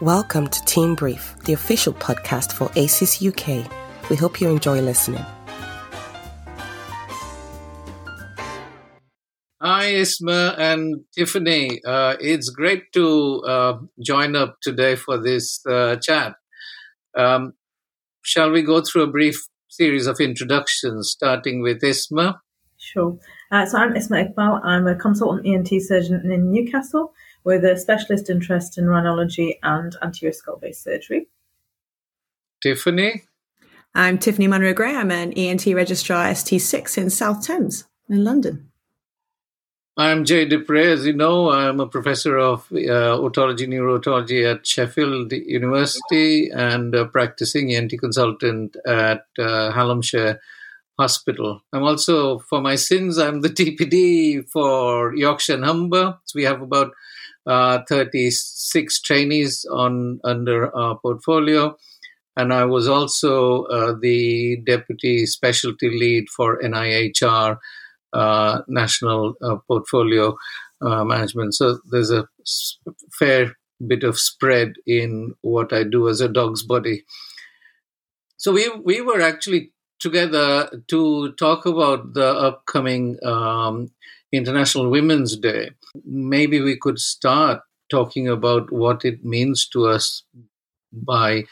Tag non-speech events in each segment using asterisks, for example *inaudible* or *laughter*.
Welcome to Team Brief, the official podcast for ACEIS UK. We hope you enjoy listening. Hi, Isma and Tiffany. Uh, it's great to uh, join up today for this uh, chat. Um, shall we go through a brief series of introductions, starting with Isma? Sure. Uh, so I'm Isma Iqbal. I'm a consultant ENT surgeon in Newcastle with a specialist interest in rhinology and anterior skull base surgery. Tiffany? I'm Tiffany Munroe Gray. I'm an ENT registrar ST6 in South Thames in London. I'm Jaydip Ray. As you know, I'm a professor of uh, otology neurotology at Sheffield University and a practicing ENT consultant at uh, Hallamshire Hospital. I'm also, for my sins, I'm the TPD for Yorkshire and Humber. So we have about uh, 36 trainees on under our portfolio. And I was also uh, the deputy specialty lead for NIHR uh, national uh, portfolio uh, management. So there's a fair bit of spread in what I do as a dog's body. So we we were actually together to talk about the upcoming um, International Women's Day. Maybe we could start talking about what it means to us by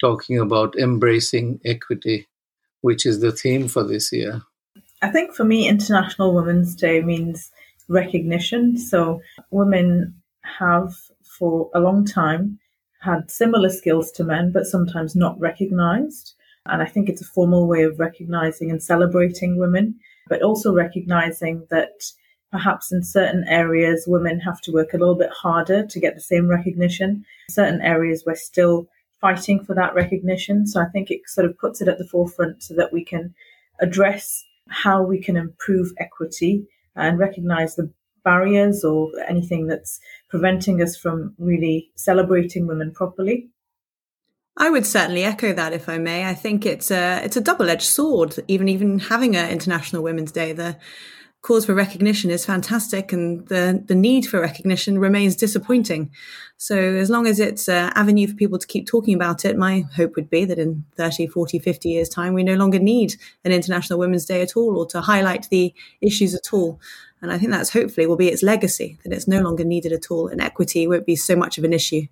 talking about embracing equity, which is the theme for this year. I think for me, International Women's Day means recognition. So women have for a long time had similar skills to men, but sometimes not recognized. And I think it's a formal way of recognizing and celebrating women, but also recognizing that perhaps in certain areas women have to work a little bit harder to get the same recognition. Certain areas we're still fighting for that recognition. So I think it sort of puts it at the forefront so that we can address how we can improve equity and recognize the barriers or anything that's preventing us from really celebrating women properly. I would certainly echo that, if I may. I think it's a it's a double edged sword. Even even having an International Women's Day, the cause for recognition is fantastic, and the the need for recognition remains disappointing. So as long as it's an avenue for people to keep talking about it, my hope would be that in 30, 40, 50 years time, we no longer need an International Women's Day at all, or to highlight the issues at all. And I think that's hopefully will be its legacy that it's no longer needed at all, and equity won't be so much of an issue.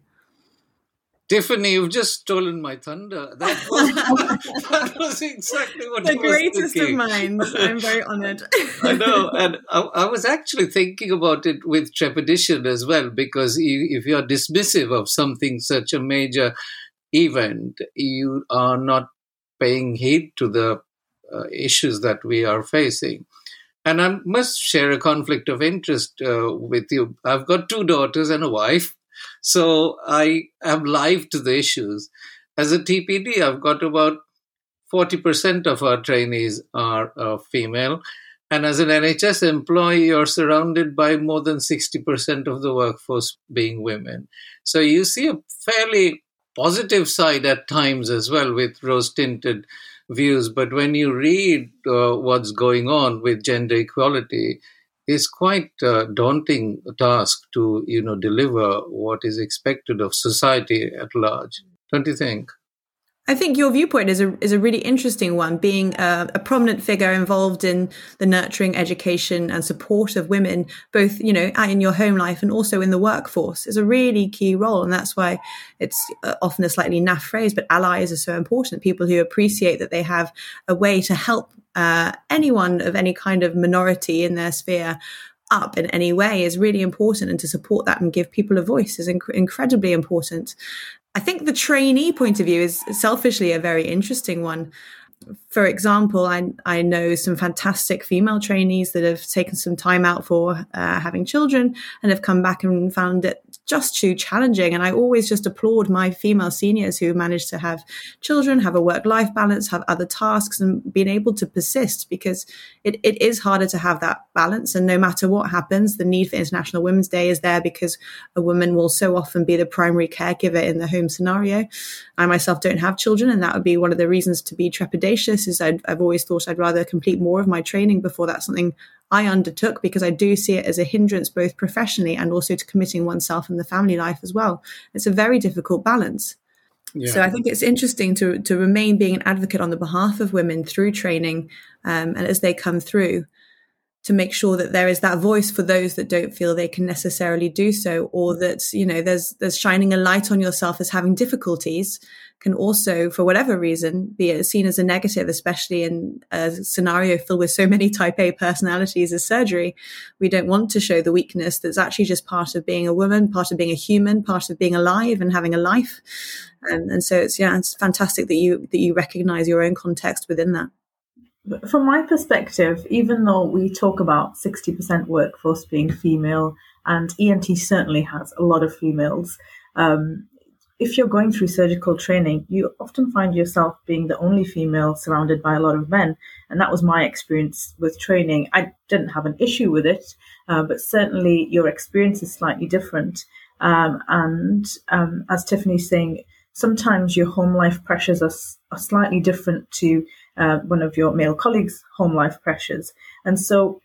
Tiffany, you've just stolen my thunder. That was, *laughs* that was exactly what the I was greatest thinking. of minds. I'm very honoured. I know, and I, I, was actually thinking about it with trepidation as well, because you, if you are dismissive of something such a major event, you are not paying heed to the uh, issues that we are facing. And I must share a conflict of interest uh, with you. I've got two daughters and a wife so I am live to the issues. As a TPD, I've got about 40% of our trainees are uh, female. And as an NHS employee, you're surrounded by more than 60% of the workforce being women. So you see a fairly positive side at times as well with rose tinted views. But when you read uh, what's going on with gender equality, is quite a daunting task to you know deliver what is expected of society at large don't you think I think your viewpoint is a is a really interesting one. Being a, a, prominent figure involved in the nurturing, education, and support of women, both you know in your home life and also in the workforce, is a really key role, and that's why it's uh, often a slightly naff phrase. But allies are so important. People who appreciate that they have a way to help uh, anyone of any kind of minority in their sphere up in any way is really important and to support that and give people a voice is inc- incredibly important I think the trainee point of view is selfishly a very interesting one. For example, I, I know some fantastic female trainees that have taken some time out for uh, having children and have come back and found it just too challenging. And I always just applaud my female seniors who managed to have children, have a work life balance, have other tasks, and being able to persist because it, it is harder to have that balance. And no matter what happens, the need for International Women's Day is there because a woman will so often be the primary caregiver in the home scenario. I myself don't have children, and that would be one of the reasons to be trepidatious. Is i have always thought I'd rather complete more of my training before that's something I undertook because I do see it as a hindrance both professionally and also to committing oneself in the family life as well. It's a very difficult balance. Yeah. So I think it's interesting to to remain being an advocate on the behalf of women through training um, and as they come through to make sure that there is that voice for those that don't feel they can necessarily do so or mm-hmm. that you know there's there's shining a light on yourself as having difficulties can also for whatever reason be seen as a negative especially in a scenario filled with so many type A personalities as surgery. We don't want to show the weakness that's actually just part of being a woman part of being a human part of being alive and having a life. And, and so it's yeah it's fantastic that you that you recognize your own context within that from my perspective, even though we talk about 60% workforce being female, and ENT certainly has a lot of females, um, if you're going through surgical training, you often find yourself being the only female surrounded by a lot of men. And that was my experience with training. I didn't have an issue with it, uh, but certainly your experience is slightly different. Um, and um, as Tiffany's saying, sometimes your home life pressures are, are slightly different to uh, one of your male colleagues' home life pressures. And so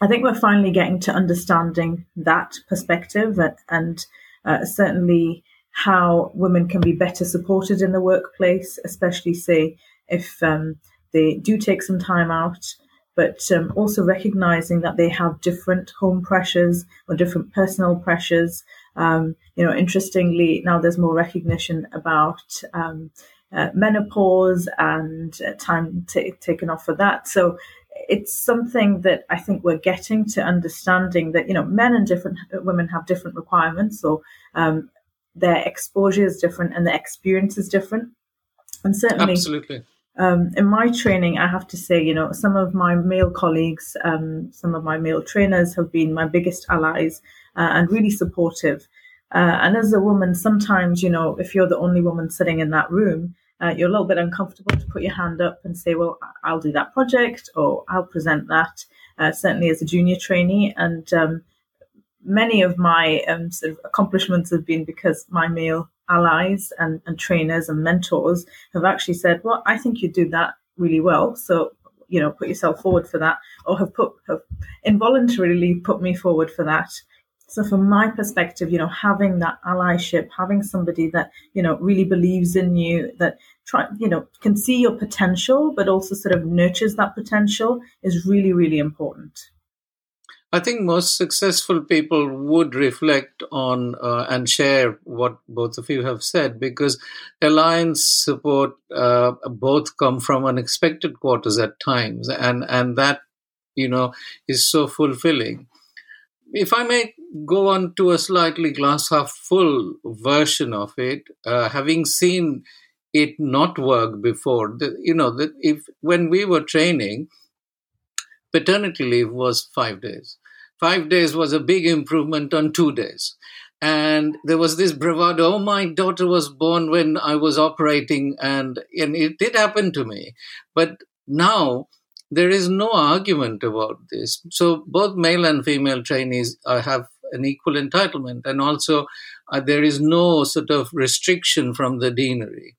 I think we're finally getting to understanding that perspective and, and uh, certainly how women can be better supported in the workplace, especially, say, if um, they do take some time out, but um, also recognizing that they have different home pressures or different personal pressures. Um, you know, interestingly, now there's more recognition about um, uh, menopause and uh, time t- taken off for that. So it's something that I think we're getting to understanding that you know men and different women have different requirements, so um, their exposure is different and their experience is different, and certainly absolutely. Um, in my training, I have to say, you know, some of my male colleagues, um, some of my male trainers have been my biggest allies uh, and really supportive. Uh, and as a woman, sometimes, you know, if you're the only woman sitting in that room, uh, you're a little bit uncomfortable to put your hand up and say, well, I'll do that project or I'll present that, uh, certainly as a junior trainee. And um, many of my um, sort of accomplishments have been because my male allies and, and trainers and mentors have actually said, well, I think you do that really well. So, you know, put yourself forward for that or have put, have involuntarily put me forward for that. So from my perspective, you know, having that allyship, having somebody that, you know, really believes in you, that try, you know, can see your potential, but also sort of nurtures that potential is really, really important. I think most successful people would reflect on uh, and share what both of you have said because alliance support uh, both come from unexpected quarters at times, and and that you know is so fulfilling. If I may go on to a slightly glass half full version of it, uh, having seen it not work before. The, you know, that if when we were training, paternity leave was five days. Five days was a big improvement on two days. And there was this bravado. Oh, my daughter was born when I was operating, and and it did happen to me. But now there is no argument about this. So both male and female trainees uh, have an equal entitlement, and also uh, there is no sort of restriction from the deanery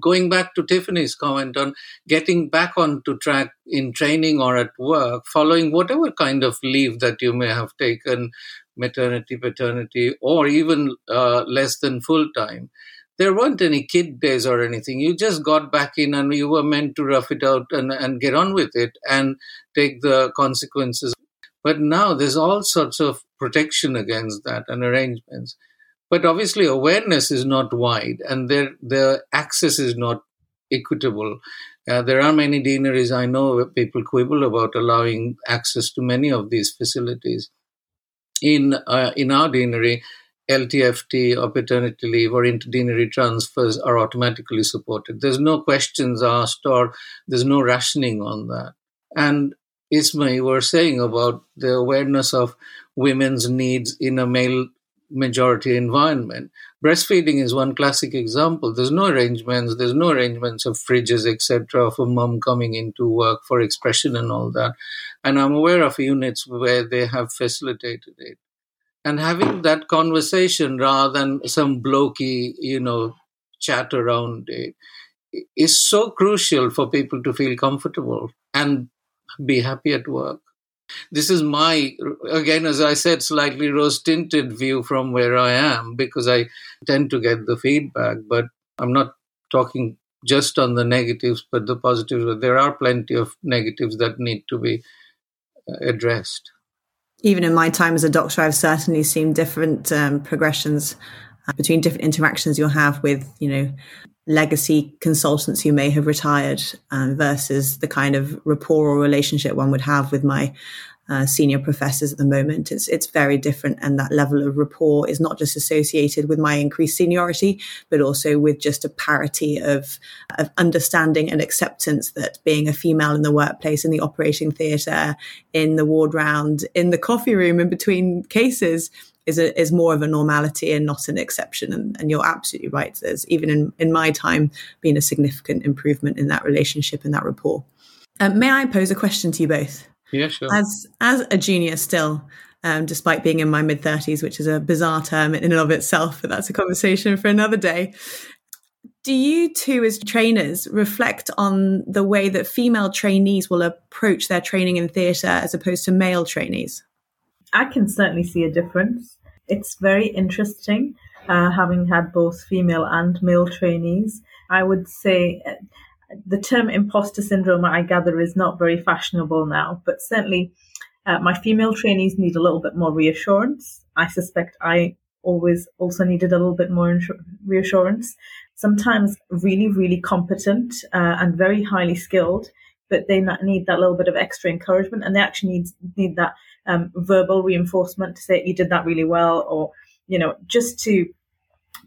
going back to Tiffany's comment on getting back onto track in training or at work, following whatever kind of leave that you may have taken, maternity, paternity, or even uh, less than full time. There weren't any kid days or anything. You just got back in and you were meant to rough it out and, and get on with it and take the consequences. But now there's all sorts of protection against that and arrangements. But obviously, awareness is not wide, and there the access is not equitable. Uh, there are many deaneries I know where people quibble about allowing access to many of these facilities. In uh, in our deanery, LTFT or paternity leave or interdeanery transfers are automatically supported. There's no questions asked or there's no rationing on that. And Isma, you were saying about the awareness of women's needs in a male majority environment. Breastfeeding is one classic example. There's no arrangements, there's no arrangements of fridges, etc., for mom coming into work for expression and all that. And I'm aware of units where they have facilitated it. And having that conversation rather than some blokey, you know, chat around it is so crucial for people to feel comfortable and be happy at work. This is my, again, as I said, slightly rose tinted view from where I am because I tend to get the feedback, but I'm not talking just on the negatives, but the positives. There are plenty of negatives that need to be uh, addressed. Even in my time as a doctor, I've certainly seen different um, progressions uh, between different interactions you'll have with, you know, legacy consultants who may have retired um, versus the kind of rapport or relationship one would have with my uh, senior professors at the moment. It's it's very different, and that level of rapport is not just associated with my increased seniority, but also with just a parity of of understanding and acceptance that being a female in the workplace, in the operating theatre, in the ward round, in the coffee room, in between cases is a, is more of a normality and not an exception. And, and you're absolutely right. There's even in, in my time been a significant improvement in that relationship and that rapport. Um, may I pose a question to you both? Yeah, sure. As as a junior still, um, despite being in my mid thirties, which is a bizarre term in and of itself, but that's a conversation for another day. Do you two, as trainers, reflect on the way that female trainees will approach their training in theatre as opposed to male trainees? I can certainly see a difference. It's very interesting uh, having had both female and male trainees. I would say uh, the term imposter syndrome, I gather, is not very fashionable now, but certainly uh, my female trainees need a little bit more reassurance. I suspect I always also needed a little bit more reassurance. Sometimes really, really competent uh, and very highly skilled, but they need that little bit of extra encouragement and they actually need, need that um, verbal reinforcement to say you did that really well, or you know, just to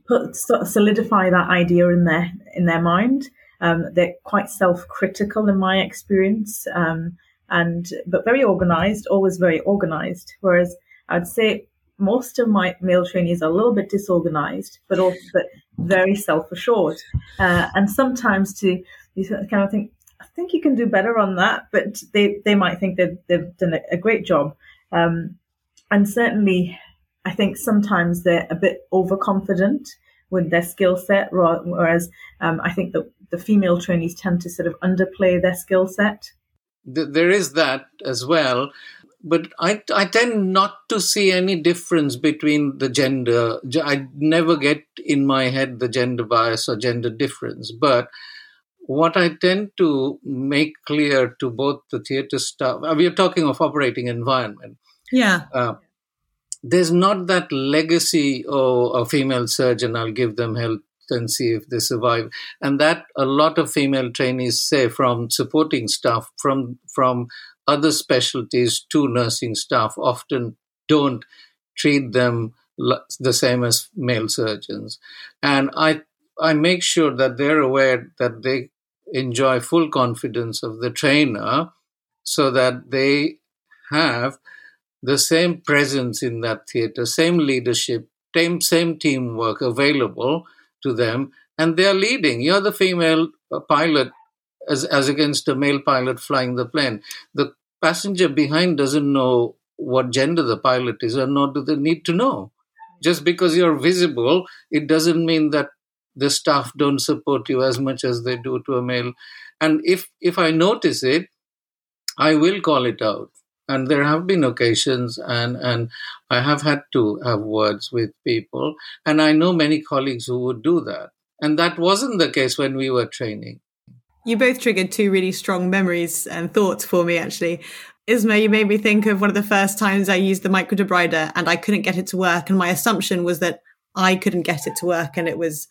put sort of solidify that idea in their in their mind. Um, they're quite self-critical in my experience, um, and but very organized, always very organized. Whereas I'd say most of my male trainees are a little bit disorganized, but also but very self-assured, uh, and sometimes to you kind of think, I think you can do better on that, but they they might think that they've done a, a great job. Um, and certainly, I think sometimes they're a bit overconfident with their skill set, whereas um, I think that the female trainees tend to sort of underplay their skill set. There is that as well. But I, I tend not to see any difference between the gender. I never get in my head the gender bias or gender difference. But what I tend to make clear to both the theatre staff, uh, we are talking of operating environment. Yeah. Uh, there's not that legacy, oh, a female surgeon, I'll give them health and see if they survive. And that a lot of female trainees say from supporting staff, from from other specialties to nursing staff, often don't treat them the same as male surgeons. And I I make sure that they're aware that they enjoy full confidence of the trainer so that they have the same presence in that theater, same leadership, same, same teamwork available to them, and they're leading. You're the female uh, pilot as, as against a male pilot flying the plane. The passenger behind doesn't know what gender the pilot is, or nor do they need to know. Just because you're visible, it doesn't mean that the staff don't support you as much as they do to a male. And if if I notice it, I will call it out. And there have been occasions, and and I have had to have words with people, and I know many colleagues who would do that. And that wasn't the case when we were training. You both triggered two really strong memories and thoughts for me, actually. Isma, you made me think of one of the first times I used the micro microdebrider and I couldn't get it to work. And my assumption was that I couldn't get it to work and it was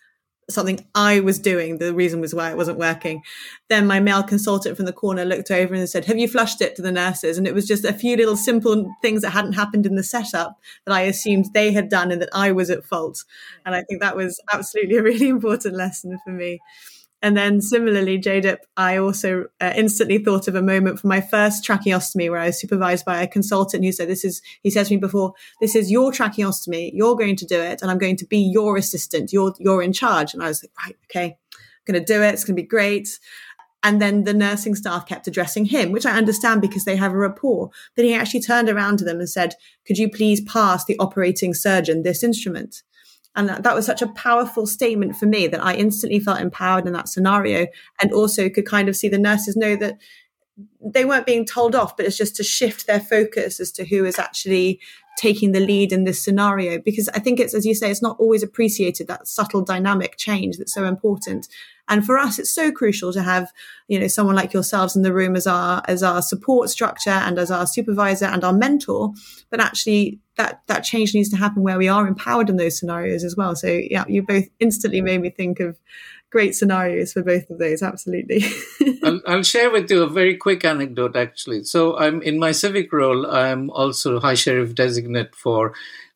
something I was doing. The reason was why it wasn't working. Then my male consultant from the corner looked over and said, Have you flushed it to the nurses? And it was just a few little simple things that hadn't happened in the setup that I assumed they had done and that I was at fault. And I think that was absolutely a really *laughs* important lesson for me. And then similarly, Jaydip, I also uh, instantly thought of a moment from my first tracheostomy where I was supervised by a consultant who said, this is, he said to me before, this is your tracheostomy. You're going to do it and I'm going to be your assistant. You're, you're in charge. And I was like, right, okay, I'm going to do it. It's going to be great. And then the nursing staff kept addressing him, which I understand because they have a rapport. Then he actually turned around to them and said, could you please pass the operating surgeon this instrument? And that, that was such a powerful statement for me that I instantly felt empowered in that scenario. And also could kind of see the nurses know that they weren't being told off, but it's just to shift their focus as to who is actually taking the lead in this scenario. Because I think it's, as you say, it's not always appreciated that subtle dynamic change that's so important. And for us, it's so crucial to have, you know, someone like yourselves in the room as our, as our support structure and as our supervisor and our mentor. But actually that, that change needs to happen where we are empowered in those scenarios as well. So yeah, you both instantly made me think of great scenarios for both of those. Absolutely. *laughs* I'll, I'll, share with you a very quick anecdote, actually. So, I'm in my civic role. I'm also High Sheriff designate for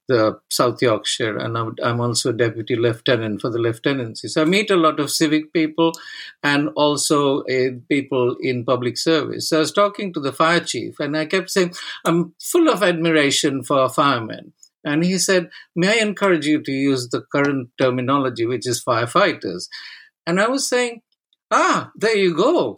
the South Yorkshire, and I'm, also deputy lieutenant for the lieutenancy. So I meet a lot of civic people and also uh, people in public service. So I was talking to the fire chief, and I kept saying, "I'm full of admiration for firemen." And he said, May I encourage you to use the current terminology, which is firefighters? And I was saying, ah, there you go.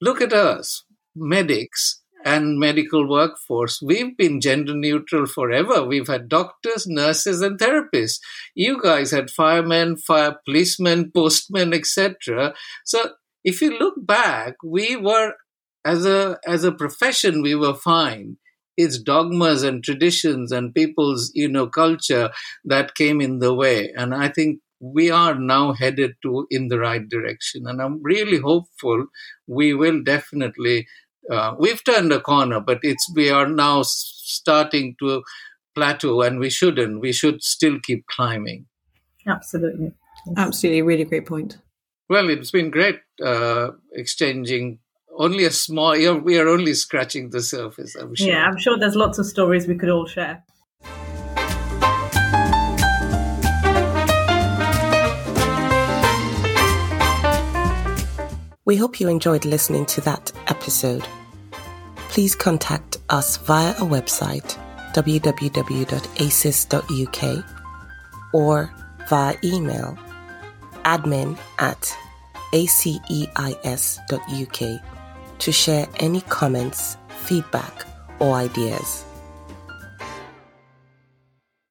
Look at us, medics and medical workforce. We've been gender neutral forever. We've had doctors, nurses, and therapists. You guys had firemen, fire policemen, postmen, etc. So if you look back, we were as a as a profession we were fine it's dogmas and traditions and people's you know culture that came in the way and i think we are now headed to in the right direction. And i'm really hopeful we will definitely uh, we've turned a corner but it's we are now starting to plateau and we shouldn't. We should still keep climbing. Absolutely. Absolutely. Really great point. Well it's been great uh, exchanging only a small we are only scratching the surface i'm sure. Yeah i'm sure there's lots of stories we could all share We hope you enjoyed listening to that episode. Please contact us via our website www.aceis.uk or via email admin at aceis.uk to share any comments, feedback, or ideas.